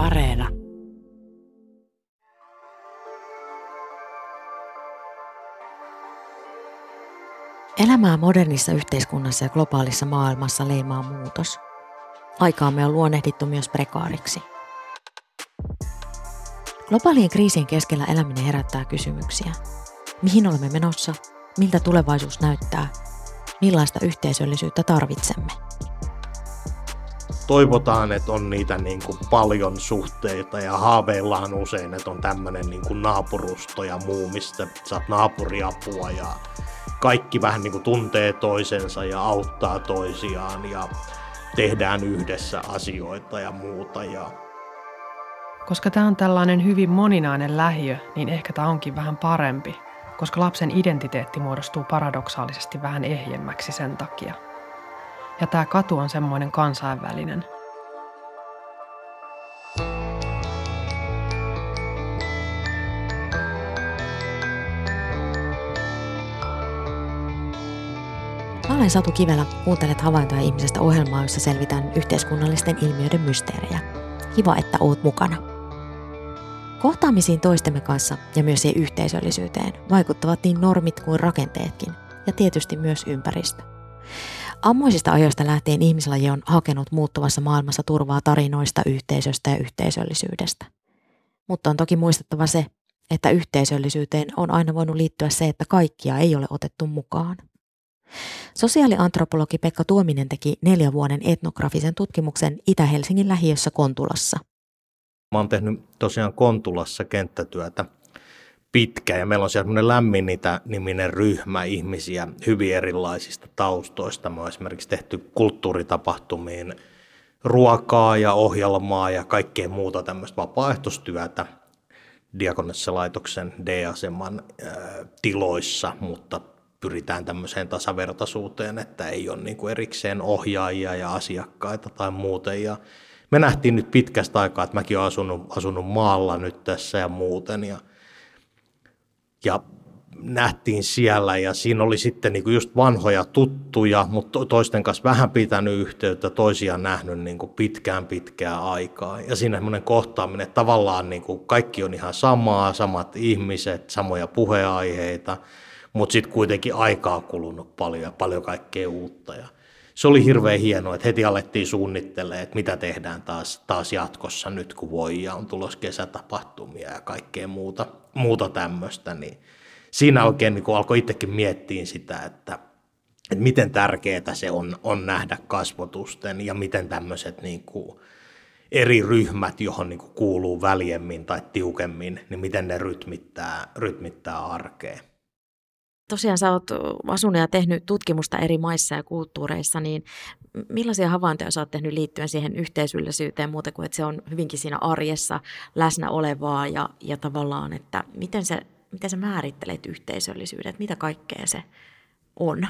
Areena. Elämää modernissa yhteiskunnassa ja globaalissa maailmassa leimaa muutos. Aikaamme on luonnehdittu myös prekaariksi. Globaalien kriisien keskellä eläminen herättää kysymyksiä. Mihin olemme menossa? Miltä tulevaisuus näyttää? Millaista yhteisöllisyyttä tarvitsemme? Toivotaan, että on niitä niin kuin paljon suhteita ja haaveillaan usein, että on tämmöinen niin kuin naapurusto ja muu, mistä saat naapuriapua ja kaikki vähän niin kuin tuntee toisensa ja auttaa toisiaan ja tehdään yhdessä asioita ja muuta. Ja... Koska tämä on tällainen hyvin moninainen lähiö, niin ehkä tämä onkin vähän parempi, koska lapsen identiteetti muodostuu paradoksaalisesti vähän ehjemmäksi sen takia – ja tämä katu on semmoinen kansainvälinen. Mä olen Satu Kivelä. Kuuntelet havaintoja ihmisestä ohjelmaa, jossa selvitään yhteiskunnallisten ilmiöiden mysteerejä. Kiva, että oot mukana. Kohtaamisiin toistemme kanssa ja myös siihen yhteisöllisyyteen vaikuttavat niin normit kuin rakenteetkin ja tietysti myös ympäristö. Ammoisista ajoista lähtien ihmislaji on hakenut muuttuvassa maailmassa turvaa tarinoista, yhteisöstä ja yhteisöllisyydestä. Mutta on toki muistettava se, että yhteisöllisyyteen on aina voinut liittyä se, että kaikkia ei ole otettu mukaan. Sosiaaliantropologi Pekka Tuominen teki neljän vuoden etnografisen tutkimuksen Itä-Helsingin lähiössä Kontulassa. Mä oon tehnyt tosiaan Kontulassa kenttätyötä pitkä ja meillä on siellä lämmin niitä niminen ryhmä ihmisiä hyvin erilaisista taustoista. Me on esimerkiksi tehty kulttuuritapahtumiin ruokaa ja ohjelmaa ja kaikkea muuta tämmöistä vapaaehtoistyötä Diakonessa-laitoksen D-aseman äh, tiloissa, mutta pyritään tämmöiseen tasavertaisuuteen, että ei ole niin kuin erikseen ohjaajia ja asiakkaita tai muuten. Ja me nähtiin nyt pitkästä aikaa, että mäkin olen asunut, asunut maalla nyt tässä ja muuten. Ja ja nähtiin siellä ja siinä oli sitten niin kuin just vanhoja tuttuja, mutta toisten kanssa vähän pitänyt yhteyttä, toisiaan nähnyt niin kuin pitkään pitkään aikaa. Ja siinä semmoinen kohtaaminen, että tavallaan niin kuin kaikki on ihan samaa, samat ihmiset, samoja puheaiheita, mutta sitten kuitenkin aikaa kulunut paljon ja paljon kaikkea uutta. Ja se oli hirveän hienoa, että heti alettiin suunnittelemaan, että mitä tehdään taas, taas jatkossa nyt, kun voi ja on tulossa kesätapahtumia ja kaikkea muuta, muuta tämmöistä. Niin siinä oikein niin alkoi itsekin miettiä sitä, että, että miten tärkeää se on, on nähdä kasvotusten ja miten tämmöiset niin kuin eri ryhmät, johon niin kuin kuuluu väljemmin tai tiukemmin, niin miten ne rytmittää, rytmittää arkeen tosiaan sä oot asunut ja tehnyt tutkimusta eri maissa ja kulttuureissa, niin millaisia havaintoja sä oot tehnyt liittyen siihen yhteisöllisyyteen muuta kuin, että se on hyvinkin siinä arjessa läsnä olevaa ja, ja tavallaan, että miten, se, miten sä määrittelet yhteisöllisyyden, mitä kaikkea se on?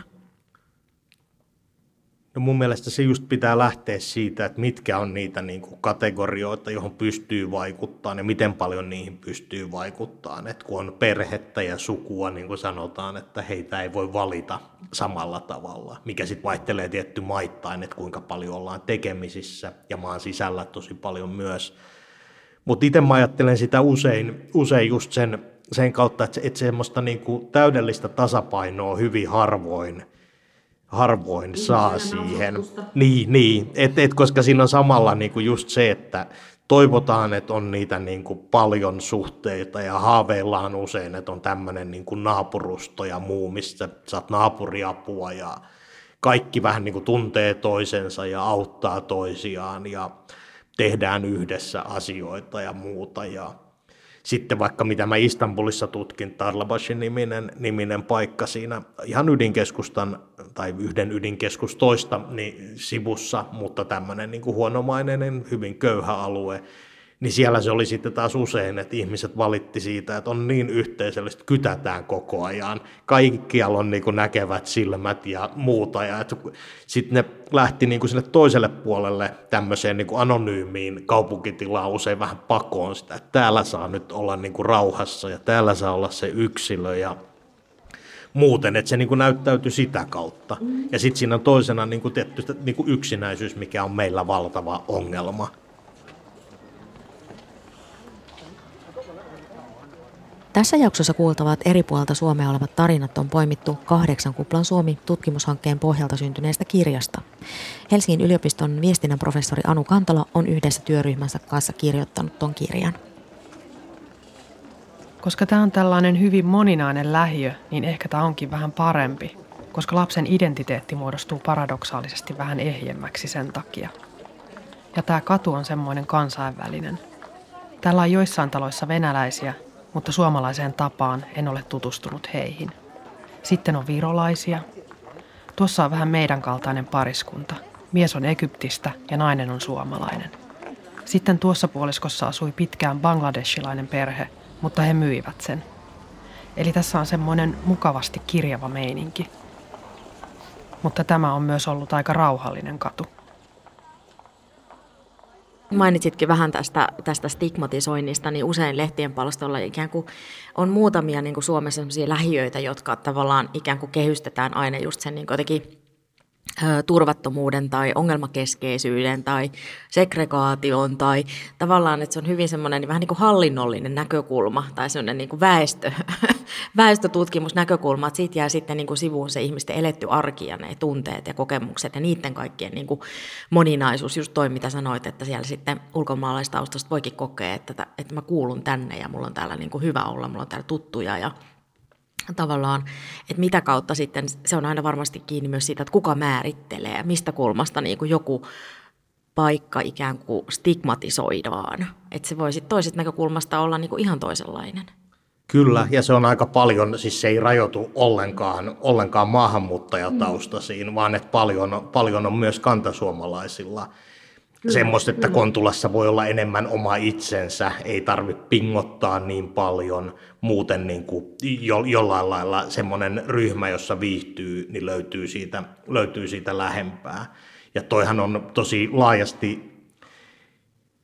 No mun mielestä se just pitää lähteä siitä, että mitkä on niitä niin kuin kategorioita, johon pystyy vaikuttamaan ja miten paljon niihin pystyy vaikuttamaan. Et kun on perhettä ja sukua, niin kuin sanotaan, että heitä ei voi valita samalla tavalla, mikä sitten vaihtelee tietty maittain, että kuinka paljon ollaan tekemisissä ja maan sisällä tosi paljon myös. Mutta itse mä ajattelen sitä usein, usein just sen, sen kautta, että, että semmoista niin kuin täydellistä tasapainoa hyvin harvoin – harvoin saa siihen. Niin, niin. Et, et, koska siinä on samalla niin kuin just se, että toivotaan, että on niitä niin kuin paljon suhteita ja haaveillaan usein, että on tämmöinen niin kuin naapurusto ja muu, mistä saat naapuriapua ja kaikki vähän niin kuin tuntee toisensa ja auttaa toisiaan ja tehdään yhdessä asioita ja muuta. Ja sitten vaikka mitä mä Istanbulissa tutkin, Tarlabashin niminen, niminen paikka siinä ihan ydinkeskustan tai yhden ydinkeskustoista niin sivussa, mutta tämmöinen niin kuin huonomainen, hyvin köyhä alue, niin siellä se oli sitten taas usein, että ihmiset valitti siitä, että on niin yhteisöllistä, kytätään koko ajan. Kaikkialla on niin kuin näkevät silmät ja muuta. Ja sitten ne lähti niin kuin sinne toiselle puolelle tämmöiseen niin kuin anonyymiin kaupunkitilaan usein vähän pakoon sitä, että täällä saa nyt olla niin kuin rauhassa ja täällä saa olla se yksilö ja muuten, että se niin kuin näyttäytyi sitä kautta. Ja sitten siinä on toisena niin kuin tietty niin kuin yksinäisyys, mikä on meillä valtava ongelma Tässä jaksossa kuultavat eri puolta Suomea olevat tarinat on poimittu kahdeksan kuplan Suomi tutkimushankkeen pohjalta syntyneestä kirjasta. Helsingin yliopiston viestinnän professori Anu Kantola on yhdessä työryhmänsä kanssa kirjoittanut ton kirjan. Koska tämä on tällainen hyvin moninainen lähiö, niin ehkä tämä onkin vähän parempi, koska lapsen identiteetti muodostuu paradoksaalisesti vähän ehjemmäksi sen takia. Ja tämä katu on semmoinen kansainvälinen. Täällä on joissain taloissa venäläisiä, mutta suomalaiseen tapaan en ole tutustunut heihin. Sitten on virolaisia. Tuossa on vähän meidän kaltainen pariskunta. Mies on Egyptistä ja nainen on suomalainen. Sitten tuossa puoliskossa asui pitkään bangladeshilainen perhe, mutta he myivät sen. Eli tässä on semmoinen mukavasti kirjava meininki. Mutta tämä on myös ollut aika rauhallinen katu. Mainitsitkin vähän tästä, tästä stigmatisoinnista, niin usein lehtien palstoilla ikään kuin on muutamia niin kuin Suomessa sellaisia lähiöitä, jotka tavallaan ikään kuin kehystetään aina just sen niin jotenkin turvattomuuden tai ongelmakeskeisyyden tai segregaation tai tavallaan, että se on hyvin semmoinen vähän niin kuin hallinnollinen näkökulma tai semmoinen niin kuin väestö, väestötutkimusnäkökulma, että siitä jää sitten niin kuin sivuun se ihmisten eletty arki ja ne tunteet ja kokemukset ja niiden kaikkien niin kuin moninaisuus, just toi mitä sanoit, että siellä sitten ulkomaalaistaustasta voikin kokea, että, että mä kuulun tänne ja mulla on täällä niin kuin hyvä olla, mulla on täällä tuttuja ja tavallaan, että mitä kautta sitten, se on aina varmasti kiinni myös siitä, että kuka määrittelee, mistä kulmasta niin kuin joku paikka ikään kuin stigmatisoidaan. Että se voi sitten toisesta näkökulmasta olla niin kuin ihan toisenlainen. Kyllä, ja se on aika paljon, siis se ei rajoitu ollenkaan, ollenkaan maahanmuuttajataustaisiin, mm. vaan että paljon, paljon on myös kantasuomalaisilla – semmoista, että Kontulassa voi olla enemmän oma itsensä, ei tarvitse pingottaa niin paljon, muuten niin kuin jo, jollain lailla semmoinen ryhmä, jossa viihtyy, niin löytyy siitä, löytyy siitä lähempää. Ja toihan on tosi laajasti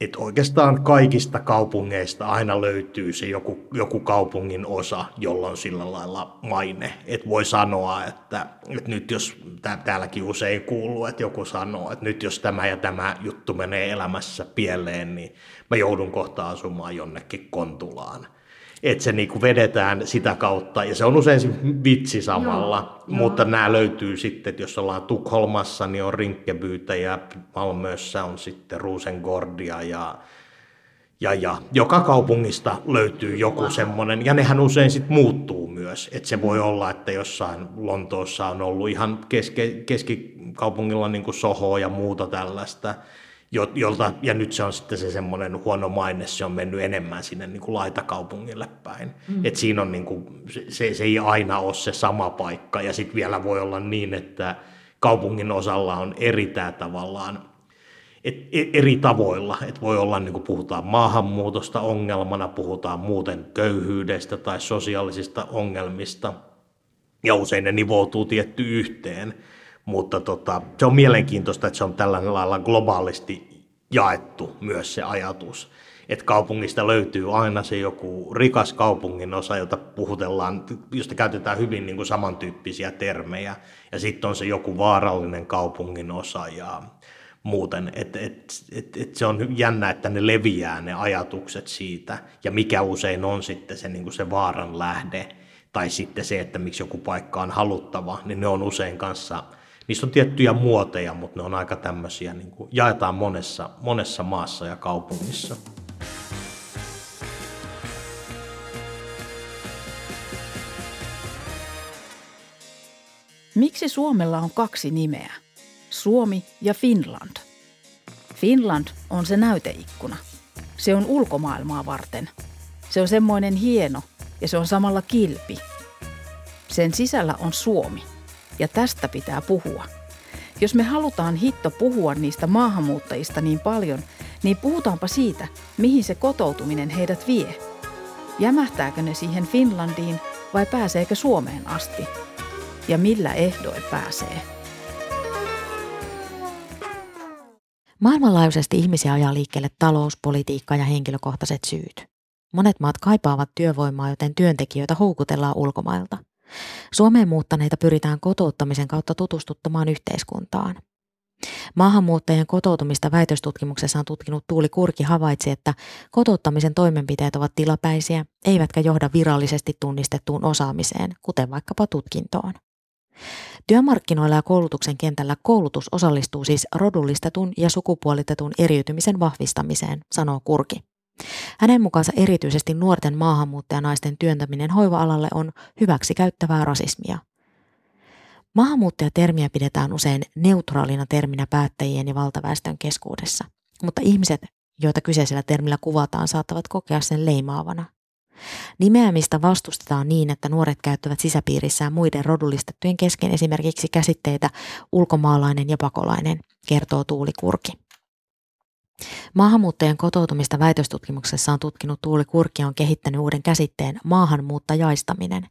että oikeastaan kaikista kaupungeista aina löytyy se joku, joku kaupungin osa, jolla on sillä lailla maine. Että voi sanoa, että, että nyt jos, täälläkin usein kuuluu, että joku sanoo, että nyt jos tämä ja tämä juttu menee elämässä pieleen, niin mä joudun kohta asumaan jonnekin Kontulaan että se niinku vedetään sitä kautta, ja se on usein se vitsi samalla, joo, mutta joo. nämä löytyy sitten, että jos ollaan Tukholmassa, niin on Rinkkebyytä, ja Malmössä on sitten Rosengordia, ja, ja, ja joka kaupungista löytyy joku wow. semmoinen, ja nehän usein sitten muuttuu myös, että se voi olla, että jossain Lontoossa on ollut ihan keske, keskikaupungilla niin kuin Soho ja muuta tällaista, jolta, ja nyt se on sitten se semmoinen huono maine, se on mennyt enemmän sinne niin kuin laitakaupungille päin. Mm. Et siinä on niin kuin, se, se ei aina ole se sama paikka, ja sitten vielä voi olla niin, että kaupungin osalla on eri tämä tavallaan, et, et, eri tavoilla. Et voi olla, niin kuin puhutaan maahanmuutosta ongelmana, puhutaan muuten köyhyydestä tai sosiaalisista ongelmista, ja usein ne nivoutuu tietty yhteen. Mutta tota, se on mielenkiintoista, että se on tällä lailla globaalisti jaettu myös se ajatus. Että kaupungista löytyy aina se joku rikas kaupungin osa, jota puhutellaan, josta käytetään hyvin niin kuin samantyyppisiä termejä. Ja sitten on se joku vaarallinen kaupungin osa ja muuten. Et, et, et, et se on jännä, että ne leviää ne ajatukset siitä. Ja mikä usein on sitten se, niin kuin se vaaran lähde. Tai sitten se, että miksi joku paikka on haluttava, niin ne on usein kanssa – niissä on tiettyjä muoteja, mutta ne on aika tämmöisiä, niin kuin jaetaan monessa, monessa maassa ja kaupungissa. Miksi Suomella on kaksi nimeä? Suomi ja Finland. Finland on se näyteikkuna. Se on ulkomaailmaa varten. Se on semmoinen hieno ja se on samalla kilpi. Sen sisällä on Suomi – ja tästä pitää puhua. Jos me halutaan hitto puhua niistä maahanmuuttajista niin paljon, niin puhutaanpa siitä, mihin se kotoutuminen heidät vie. Jämähtääkö ne siihen Finlandiin vai pääseekö Suomeen asti? Ja millä ehdoin pääsee? Maailmanlaajuisesti ihmisiä ajaa liikkeelle talous, politiikka ja henkilökohtaiset syyt. Monet maat kaipaavat työvoimaa, joten työntekijöitä houkutellaan ulkomailta – Suomeen muuttaneita pyritään kotouttamisen kautta tutustuttamaan yhteiskuntaan. Maahanmuuttajien kotoutumista väitöstutkimuksessaan tutkinut Tuuli Kurki havaitsi, että kotouttamisen toimenpiteet ovat tilapäisiä, eivätkä johda virallisesti tunnistettuun osaamiseen, kuten vaikkapa tutkintoon. Työmarkkinoilla ja koulutuksen kentällä koulutus osallistuu siis rodullistetun ja sukupuolitetun eriytymisen vahvistamiseen, sanoo Kurki. Hänen mukaansa erityisesti nuorten maahanmuuttajanaisten työntäminen hoiva-alalle on hyväksi käyttävää rasismia. Maahanmuuttajatermiä pidetään usein neutraalina terminä päättäjien ja valtaväestön keskuudessa, mutta ihmiset, joita kyseisellä termillä kuvataan, saattavat kokea sen leimaavana. Nimeämistä vastustetaan niin, että nuoret käyttävät sisäpiirissään muiden rodullistettujen kesken esimerkiksi käsitteitä ulkomaalainen ja pakolainen, kertoo Tuuli Kurki. Maahanmuuttajien kotoutumista väitöstutkimuksessa on tutkinut Tuuli Kurki on kehittänyt uuden käsitteen maahanmuuttajaistaminen.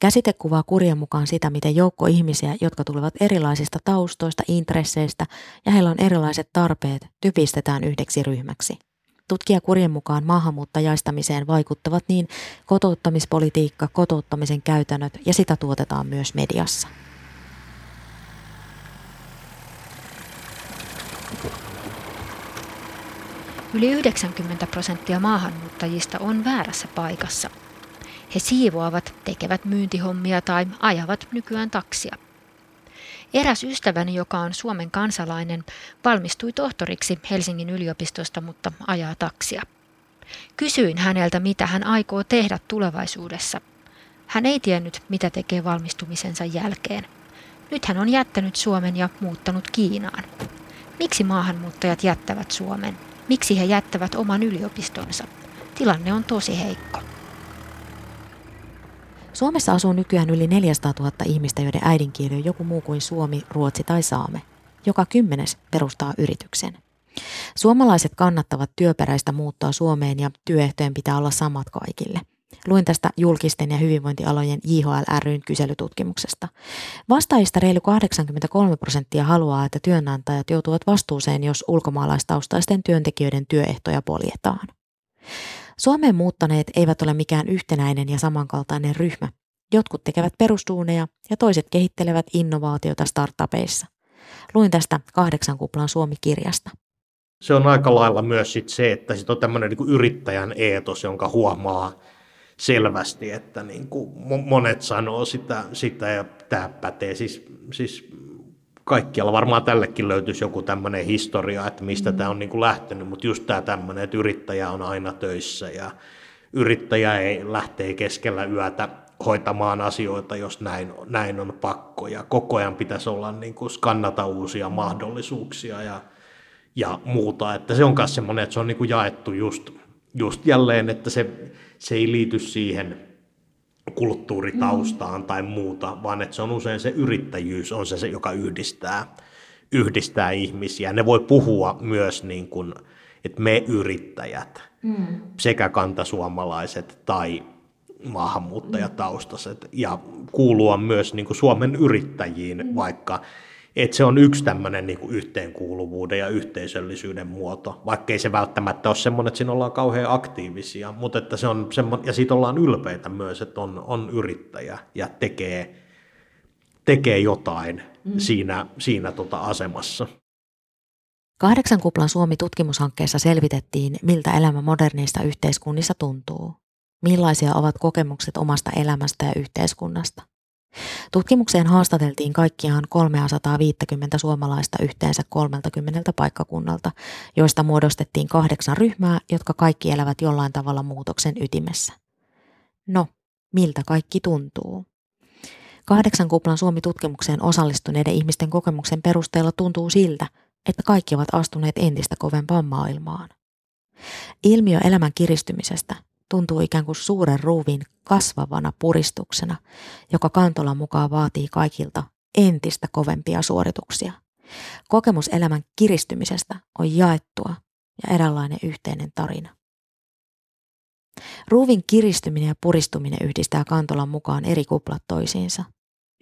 Käsite kuvaa kurjan mukaan sitä, miten joukko ihmisiä, jotka tulevat erilaisista taustoista, intresseistä ja heillä on erilaiset tarpeet, typistetään yhdeksi ryhmäksi. Tutkija kurjen mukaan maahanmuuttajaistamiseen vaikuttavat niin kotouttamispolitiikka, kotouttamisen käytännöt ja sitä tuotetaan myös mediassa. Yli 90 prosenttia maahanmuuttajista on väärässä paikassa. He siivoavat, tekevät myyntihommia tai ajavat nykyään taksia. Eräs ystäväni, joka on Suomen kansalainen, valmistui tohtoriksi Helsingin yliopistosta, mutta ajaa taksia. Kysyin häneltä, mitä hän aikoo tehdä tulevaisuudessa. Hän ei tiennyt, mitä tekee valmistumisensa jälkeen. Nyt hän on jättänyt Suomen ja muuttanut Kiinaan. Miksi maahanmuuttajat jättävät Suomen? Miksi he jättävät oman yliopistonsa? Tilanne on tosi heikko. Suomessa asuu nykyään yli 400 000 ihmistä, joiden äidinkieli on joku muu kuin suomi, ruotsi tai saame. Joka kymmenes perustaa yrityksen. Suomalaiset kannattavat työperäistä muuttoa Suomeen ja työehtojen pitää olla samat kaikille. Luin tästä julkisten ja hyvinvointialojen JHL ryn kyselytutkimuksesta. Vastaajista reilu 83 prosenttia haluaa, että työnantajat joutuvat vastuuseen, jos ulkomaalaistaustaisten työntekijöiden työehtoja poljetaan. Suomeen muuttaneet eivät ole mikään yhtenäinen ja samankaltainen ryhmä. Jotkut tekevät perusduuneja ja toiset kehittelevät innovaatioita startupeissa. Luin tästä kahdeksan kuplan Suomi-kirjasta. Se on aika lailla myös sit se, että sit on tämmöinen niin yrittäjän eetos, jonka huomaa selvästi, että niin kuin monet sanoo sitä, sitä ja tämä pätee siis, siis kaikkialla varmaan tällekin löytyisi joku tämmöinen historia, että mistä mm. tämä on niin kuin lähtenyt, mutta just tämä tämmöinen, että yrittäjä on aina töissä ja yrittäjä ei lähtee keskellä yötä hoitamaan asioita, jos näin, näin on pakko. Ja koko ajan pitäisi olla niin kuin skannata uusia mahdollisuuksia ja, ja muuta. Että se on myös semmoinen, että se on niin kuin jaettu just, just jälleen, että se, se ei liity siihen kulttuuritaustaan mm. tai muuta, vaan että se on usein se yrittäjyys on se, se joka yhdistää, yhdistää ihmisiä. Ne voi puhua myös niin kuin, että me yrittäjät, mm. sekä kantasuomalaiset tai maahanmuuttajataustaiset, ja kuulua myös niin kuin Suomen yrittäjiin, mm. vaikka että se on yksi tämmöinen niin yhteenkuuluvuuden ja yhteisöllisyyden muoto, vaikkei se välttämättä ole semmoinen, että siinä ollaan kauhean aktiivisia, mutta että se on semmoinen, ja siitä ollaan ylpeitä myös, että on, on yrittäjä ja tekee, tekee jotain mm. siinä, siinä tota asemassa. Kahdeksan kuplan Suomi-tutkimushankkeessa selvitettiin, miltä elämä moderneista yhteiskunnissa tuntuu. Millaisia ovat kokemukset omasta elämästä ja yhteiskunnasta. Tutkimukseen haastateltiin kaikkiaan 350 suomalaista yhteensä 30 paikkakunnalta, joista muodostettiin kahdeksan ryhmää, jotka kaikki elävät jollain tavalla muutoksen ytimessä. No, miltä kaikki tuntuu? Kahdeksan kuplan Suomi-tutkimukseen osallistuneiden ihmisten kokemuksen perusteella tuntuu siltä, että kaikki ovat astuneet entistä kovempaan maailmaan. Ilmiö elämän kiristymisestä tuntuu ikään kuin suuren ruuvin kasvavana puristuksena, joka kantolan mukaan vaatii kaikilta entistä kovempia suorituksia. Kokemus elämän kiristymisestä on jaettua ja eräänlainen yhteinen tarina. Ruuvin kiristyminen ja puristuminen yhdistää kantolan mukaan eri kuplat toisiinsa.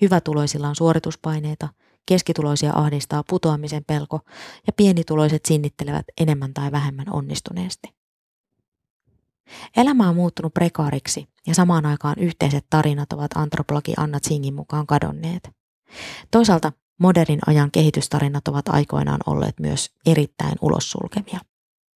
Hyvätuloisilla on suorituspaineita, keskituloisia ahdistaa putoamisen pelko ja pienituloiset sinnittelevät enemmän tai vähemmän onnistuneesti. Elämä on muuttunut prekaariksi ja samaan aikaan yhteiset tarinat ovat antropologi Anna Zingin mukaan kadonneet. Toisaalta modernin ajan kehitystarinat ovat aikoinaan olleet myös erittäin ulossulkevia.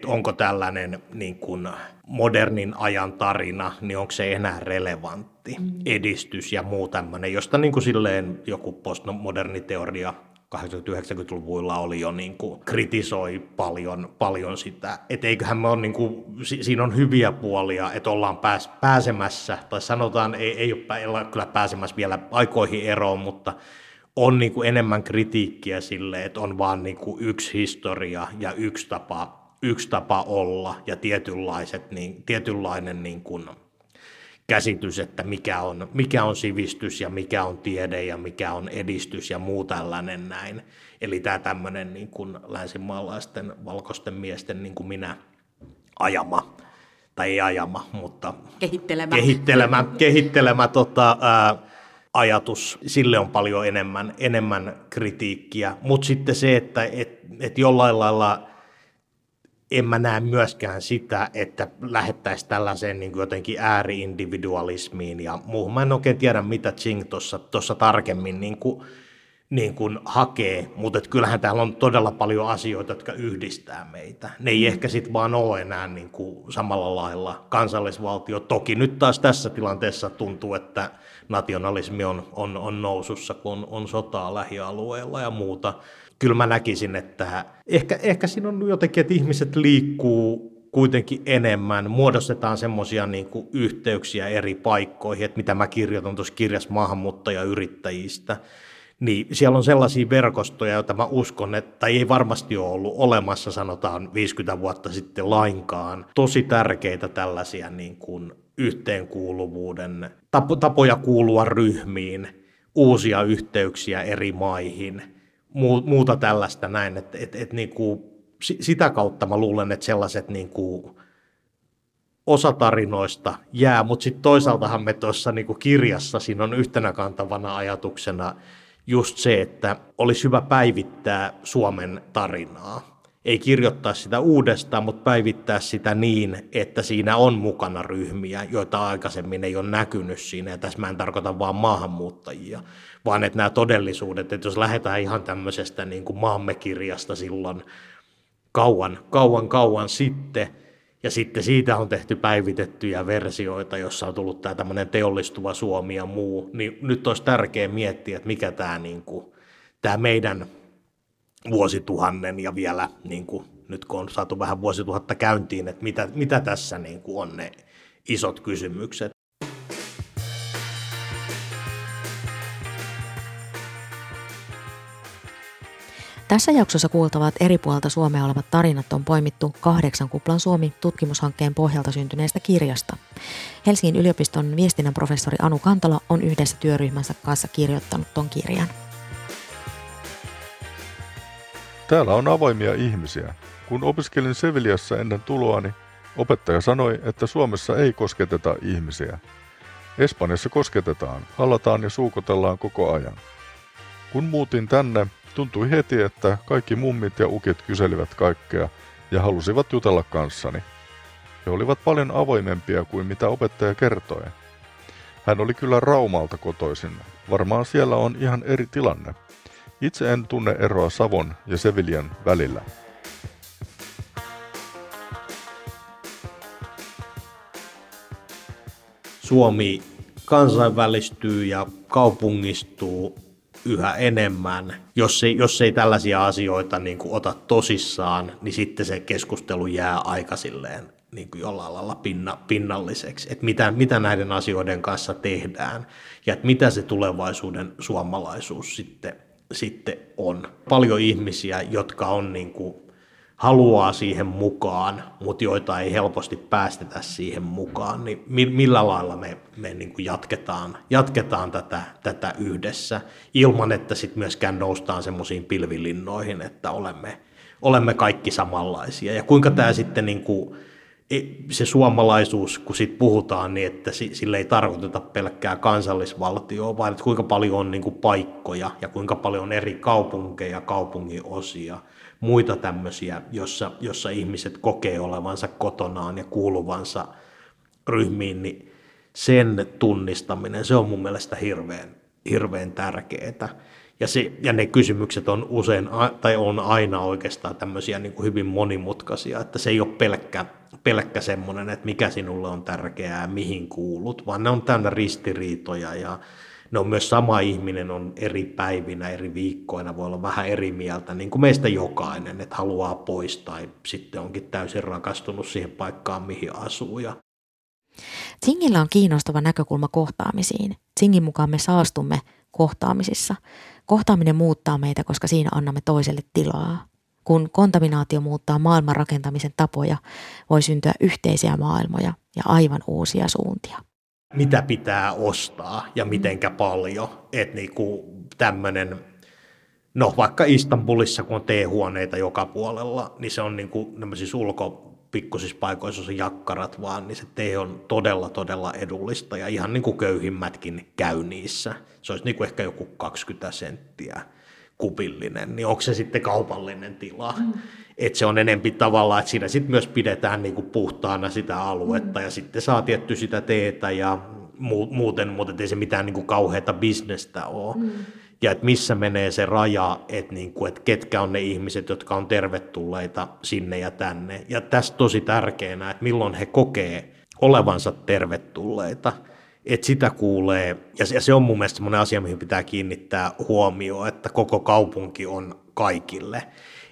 Onko tällainen niin kuin modernin ajan tarina, niin onko se enää relevantti mm. edistys ja muu tämmöinen, josta niin kuin silleen joku postmoderni teoria 80-90-luvuilla oli jo niin kuin, kritisoi paljon, paljon sitä, että eiköhän me on niin kuin, siinä on hyviä puolia, että ollaan pääs, pääsemässä, tai sanotaan, ei, ei ole, ole kyllä pääsemässä vielä aikoihin eroon, mutta on niin kuin enemmän kritiikkiä sille, että on vaan niin kuin yksi historia ja yksi tapa, yksi tapa olla ja tietynlaiset, niin, tietynlainen niin kuin, käsitys, että mikä on, mikä on sivistys ja mikä on tiede ja mikä on edistys ja muu tällainen näin. Eli tämä tämmöinen niin kuin länsimaalaisten valkoisten miesten niin kuin minä ajama, tai ei ajama, mutta kehittelemä, kehittelemä, kehittelemä tota, ää, ajatus, sille on paljon enemmän, enemmän kritiikkiä. Mutta sitten se, että et, et jollain lailla en mä näe myöskään sitä, että lähettäisiin tällaiseen niin jotenkin ääriindividualismiin ja muuhun. Mä en oikein tiedä, mitä Ching tuossa tarkemmin niin kuin, niin kuin hakee, mutta kyllähän täällä on todella paljon asioita, jotka yhdistää meitä. Ne ei ehkä sitten vaan ole enää niin kuin samalla lailla kansallisvaltio. Toki nyt taas tässä tilanteessa tuntuu, että nationalismi on, on, on nousussa, kun on sotaa lähialueella ja muuta kyllä mä näkisin, että ehkä, ehkä siinä on jotenkin, että ihmiset liikkuu kuitenkin enemmän, muodostetaan semmoisia niin yhteyksiä eri paikkoihin, että mitä mä kirjoitan tuossa kirjassa maahanmuuttajayrittäjistä, niin siellä on sellaisia verkostoja, joita mä uskon, että ei varmasti ole ollut olemassa, sanotaan 50 vuotta sitten lainkaan. Tosi tärkeitä tällaisia niin kuin yhteenkuuluvuuden, tapoja kuulua ryhmiin, uusia yhteyksiä eri maihin – muuta tällaista näin, että et, et niin kuin, sitä kautta mä luulen, että sellaiset niin kuin, osa tarinoista jää, mutta sitten toisaaltahan me tuossa niin kirjassa, siinä on yhtenä kantavana ajatuksena just se, että olisi hyvä päivittää Suomen tarinaa. Ei kirjoittaa sitä uudestaan, mutta päivittää sitä niin, että siinä on mukana ryhmiä, joita aikaisemmin ei ole näkynyt siinä. Ja tässä mä en tarkoita vaan maahanmuuttajia, vaan että nämä todellisuudet, että jos lähdetään ihan tämmöisestä niin kuin maamme kirjasta silloin kauan, kauan, kauan sitten, ja sitten siitä on tehty päivitettyjä versioita, jossa on tullut tämä tämmöinen teollistuva Suomi ja muu, niin nyt olisi tärkeää miettiä, että mikä tämä, niin kuin, tämä meidän vuosituhannen ja vielä niin kuin, nyt kun on saatu vähän vuosituhatta käyntiin, että mitä, mitä tässä niin kuin on ne isot kysymykset. Tässä jaksossa kuultavat eri puolta Suomea olevat tarinat on poimittu kahdeksan kuplan Suomi tutkimushankkeen pohjalta syntyneestä kirjasta. Helsingin yliopiston viestinnän professori Anu Kantola on yhdessä työryhmänsä kanssa kirjoittanut ton kirjan. Täällä on avoimia ihmisiä. Kun opiskelin Seviliassa ennen tuloani, opettaja sanoi, että Suomessa ei kosketeta ihmisiä. Espanjassa kosketetaan, hallataan ja suukotellaan koko ajan. Kun muutin tänne, Tuntui heti, että kaikki mummit ja ukit kyselivät kaikkea ja halusivat jutella kanssani. He olivat paljon avoimempia kuin mitä opettaja kertoi. Hän oli kyllä Raumalta kotoisin. Varmaan siellä on ihan eri tilanne. Itse en tunne eroa Savon ja Sevilian välillä. Suomi kansainvälistyy ja kaupungistuu yhä enemmän. Jos ei, jos ei tällaisia asioita niin kuin ota tosissaan, niin sitten se keskustelu jää aika silleen niin kuin jollain lailla pinna, pinnalliseksi, että mitä, mitä näiden asioiden kanssa tehdään ja että mitä se tulevaisuuden suomalaisuus sitten, sitten on. Paljon ihmisiä, jotka on niin kuin haluaa siihen mukaan, mutta joita ei helposti päästetä siihen mukaan, niin millä lailla me, me niin kuin jatketaan, jatketaan tätä, tätä yhdessä ilman, että sitten myöskään noustaan semmoisiin pilvilinnoihin, että olemme, olemme kaikki samanlaisia. Ja kuinka tämä sitten niin kuin, se suomalaisuus, kun siitä puhutaan, niin että sille ei tarkoiteta pelkkää kansallisvaltioa, vaan että kuinka paljon on niin kuin paikkoja ja kuinka paljon on eri kaupunkeja, kaupungin osia – muita tämmöisiä, jossa, jossa ihmiset kokee olevansa kotonaan ja kuuluvansa ryhmiin, niin sen tunnistaminen, se on mun mielestä hirveän, hirveän tärkeää. Ja, se, ja ne kysymykset on usein, tai on aina oikeastaan tämmöisiä niin kuin hyvin monimutkaisia, että se ei ole pelkkä, pelkkä semmoinen, että mikä sinulle on tärkeää ja mihin kuulut, vaan ne on täynnä ristiriitoja ja ne on myös sama ihminen on eri päivinä, eri viikkoina, voi olla vähän eri mieltä, niin kuin meistä jokainen, että haluaa pois tai sitten onkin täysin rakastunut siihen paikkaan, mihin asuu. Ja Tsingillä on kiinnostava näkökulma kohtaamisiin. Tsingin mukaan me saastumme kohtaamisissa. Kohtaaminen muuttaa meitä, koska siinä annamme toiselle tilaa. Kun kontaminaatio muuttaa maailman rakentamisen tapoja, voi syntyä yhteisiä maailmoja ja aivan uusia suuntia. Mitä pitää ostaa ja mitenkä paljon. Että niinku tämmöinen, no vaikka Istanbulissa, kun on T-huoneita joka puolella, niin se on niinku ulko, pikkusissa paikoissa se jakkarat vaan, niin se tee on todella, todella edullista ja ihan niin kuin köyhimmätkin käy niissä. Se olisi niin kuin ehkä joku 20 senttiä kupillinen, niin onko se sitten kaupallinen tila? Mm. Että se on enempi tavallaan, että siinä sitten myös pidetään niin kuin puhtaana sitä aluetta mm. ja sitten saa tietty sitä teetä ja muuten, mutta ei se mitään niin kuin kauheata bisnestä ole. Mm ja että missä menee se raja, että, niin kuin, että ketkä on ne ihmiset, jotka on tervetulleita sinne ja tänne. Ja tässä tosi tärkeänä, että milloin he kokee olevansa tervetulleita, että sitä kuulee, ja se on mun mielestä sellainen asia, mihin pitää kiinnittää huomioon, että koko kaupunki on kaikille.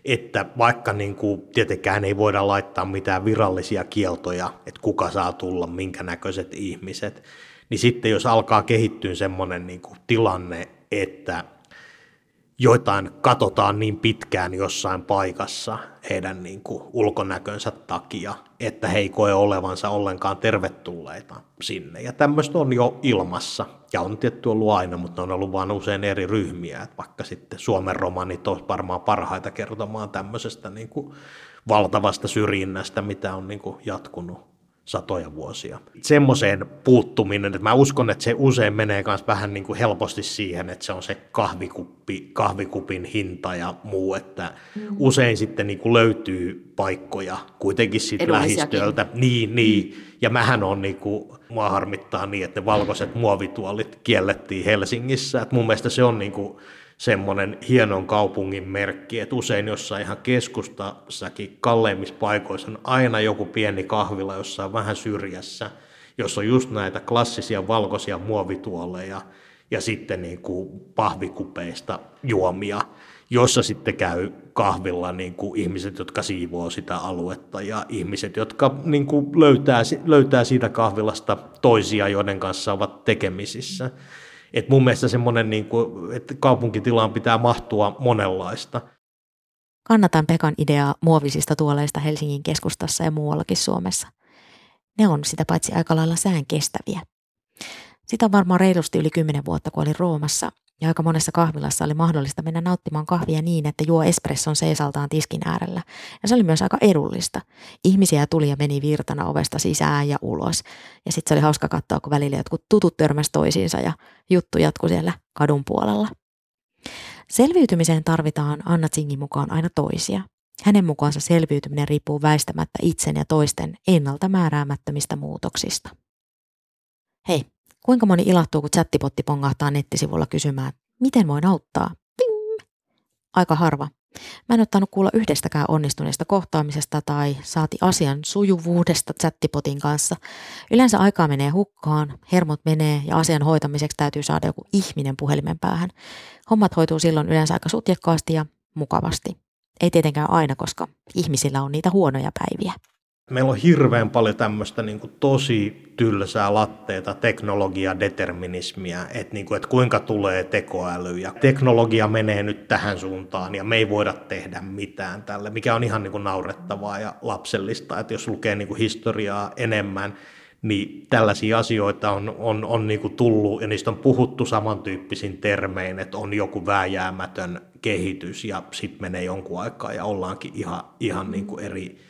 Että vaikka niin kuin, tietenkään ei voida laittaa mitään virallisia kieltoja, että kuka saa tulla, minkä näköiset ihmiset, niin sitten jos alkaa kehittyä semmoinen niin kuin tilanne, että joitain katsotaan niin pitkään jossain paikassa heidän niin kuin ulkonäkönsä takia, että he ei koe olevansa ollenkaan tervetulleita sinne. Ja tämmöistä on jo ilmassa, ja on tietty ollut aina, mutta on ollut vain usein eri ryhmiä, että vaikka sitten Suomen romanit olisi varmaan parhaita kertomaan tämmöisestä niin kuin valtavasta syrjinnästä, mitä on niin kuin jatkunut satoja vuosia. Semmoiseen puuttuminen, että mä uskon, että se usein menee myös vähän niin kuin helposti siihen, että se on se kahvikuppi, kahvikupin hinta ja muu, että mm. usein sitten niin kuin löytyy paikkoja kuitenkin siitä lähistöltä. Niin, niin. Ja mähän on niin kuin, mua harmittaa niin, että ne valkoiset muovituolit kiellettiin Helsingissä. Että mun mielestä se on niin kuin, semmoinen hienon kaupungin merkki, että usein jossain ihan keskustassakin kalleimmissa paikoissa on aina joku pieni kahvila jossain vähän syrjässä, jossa on just näitä klassisia valkoisia muovituoleja ja sitten niin kuin pahvikupeista juomia, jossa sitten käy kahvilla niin kuin ihmiset, jotka siivoo sitä aluetta ja ihmiset, jotka niin kuin löytää, löytää siitä kahvilasta toisia, joiden kanssa ovat tekemisissä. Et mun mielestä semmoinen, niin että kaupunkitilaan pitää mahtua monenlaista. Kannatan Pekan ideaa muovisista tuoleista Helsingin keskustassa ja muuallakin Suomessa. Ne on sitä paitsi aika lailla sään kestäviä. Sitä on varmaan reilusti yli kymmenen vuotta, kun olin Roomassa ja aika monessa kahvilassa oli mahdollista mennä nauttimaan kahvia niin, että juo espresson seisaltaan tiskin äärellä. Ja se oli myös aika edullista. Ihmisiä tuli ja meni virtana ovesta sisään ja ulos. Ja sitten se oli hauska katsoa, kun välillä jotkut tutut törmäs toisiinsa ja juttu jatkui siellä kadun puolella. Selviytymiseen tarvitaan Anna Zingin mukaan aina toisia. Hänen mukaansa selviytyminen riippuu väistämättä itsen ja toisten ennalta määräämättömistä muutoksista. Hei, Kuinka moni ilahtuu, kun chattipotti pongahtaa nettisivulla kysymään, miten voin auttaa? Ping! Aika harva. Mä en ottanut kuulla yhdestäkään onnistuneesta kohtaamisesta tai saati asian sujuvuudesta chattipotin kanssa. Yleensä aikaa menee hukkaan, hermot menee ja asian hoitamiseksi täytyy saada joku ihminen puhelimen päähän. Hommat hoituu silloin yleensä aika sutjakkaasti ja mukavasti. Ei tietenkään aina, koska ihmisillä on niitä huonoja päiviä. Meillä on hirveän paljon tämmöistä niin kuin tosi tylsää latteita, teknologia, determinismia, että, niin kuin, että kuinka tulee tekoäly. Ja teknologia menee nyt tähän suuntaan ja me ei voida tehdä mitään tälle, mikä on ihan niin kuin naurettavaa ja lapsellista, että jos lukee niin kuin historiaa enemmän, niin tällaisia asioita on, on, on niin kuin tullut ja niistä on puhuttu samantyyppisin termein, että on joku vääjäämätön kehitys ja sitten menee jonkun aikaa ja ollaankin ihan, ihan niin kuin eri,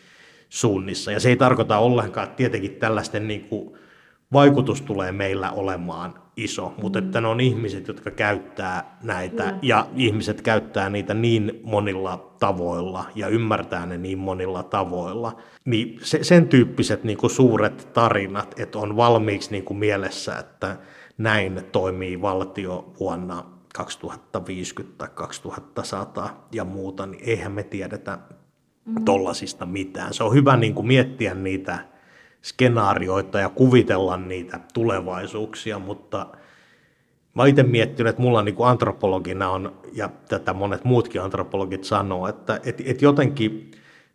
suunnissa. Ja se ei tarkoita ollenkaan, että tietenkin tällaisten niin kuin vaikutus tulee meillä olemaan iso, mutta että ne on ihmiset, jotka käyttää näitä mm. ja ihmiset käyttää niitä niin monilla tavoilla ja ymmärtää ne niin monilla tavoilla. Niin se, sen tyyppiset niin kuin suuret tarinat, että on valmiiksi niin kuin mielessä, että näin toimii valtio vuonna 2050 tai 2100 ja muuta, niin eihän me tiedetä. Tollasista mitään. Se on hyvä niin kuin miettiä niitä skenaarioita ja kuvitella niitä tulevaisuuksia, mutta mä itse miettinyt, että mulla niin kuin antropologina on, ja tätä monet muutkin antropologit sanoo, että et, et jotenkin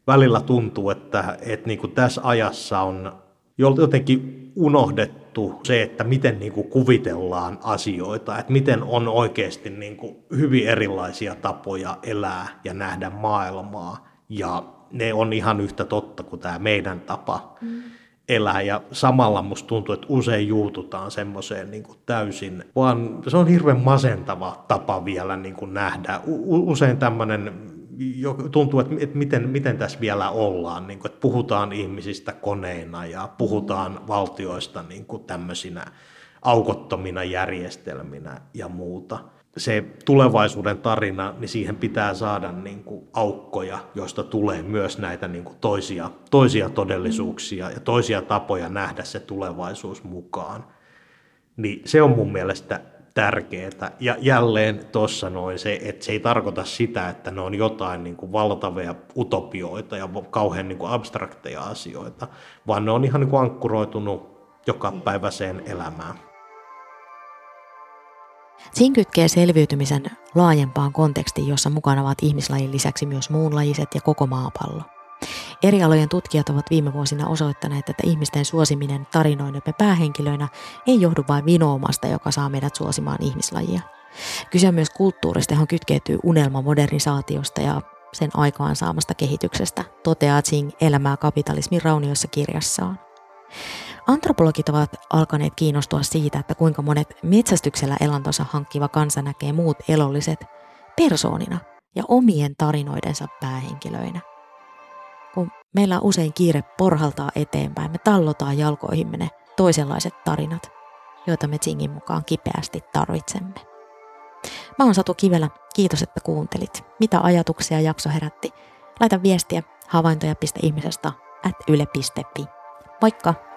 välillä tuntuu, että et niin kuin tässä ajassa on jotenkin unohdettu se, että miten niin kuin kuvitellaan asioita, että miten on oikeasti niin kuin hyvin erilaisia tapoja elää ja nähdä maailmaa, ja ne on ihan yhtä totta kuin tämä meidän tapa. Mm elää ja samalla musta tuntuu, että usein juututaan semmoiseen niin kuin täysin, vaan se on hirveän masentava tapa vielä niin kuin nähdä. U- usein tämmöinen tuntuu, että, että miten, miten tässä vielä ollaan, niin kuin, että puhutaan ihmisistä koneina ja puhutaan valtioista niin kuin tämmöisinä aukottomina järjestelminä ja muuta se tulevaisuuden tarina, niin siihen pitää saada niin kuin aukkoja, joista tulee myös näitä niin kuin toisia, toisia todellisuuksia ja toisia tapoja nähdä se tulevaisuus mukaan. Niin se on mun mielestä tärkeää. Ja jälleen tuossa noin se, että se ei tarkoita sitä, että ne on jotain niin kuin valtavia utopioita ja kauhean niin kuin abstrakteja asioita, vaan ne on ihan niin kuin ankkuroitunut joka päiväiseen elämään. Siinä kytkee selviytymisen laajempaan kontekstiin, jossa mukana ovat ihmislajin lisäksi myös muunlajiset ja koko maapallo. Eri alojen tutkijat ovat viime vuosina osoittaneet, että ihmisten suosiminen tarinoidemme päähenkilöinä ei johdu vain vinoomasta, joka saa meidät suosimaan ihmislajia. Kyse on myös kulttuurista, johon kytkeytyy unelma modernisaatiosta ja sen aikaan saamasta kehityksestä, toteaa Tsing elämää kapitalismin raunioissa kirjassaan. Antropologit ovat alkaneet kiinnostua siitä, että kuinka monet metsästyksellä elantonsa hankkiva kansa näkee muut elolliset persoonina ja omien tarinoidensa päähenkilöinä. Kun meillä on usein kiire porhaltaa eteenpäin, me tallotaan jalkoihimme ne toisenlaiset tarinat, joita me Tsingin mukaan kipeästi tarvitsemme. Mä oon Satu Kivelä, kiitos että kuuntelit. Mitä ajatuksia jakso herätti? Laita viestiä havaintoja.ihmisestä at yle.fi. Moikka!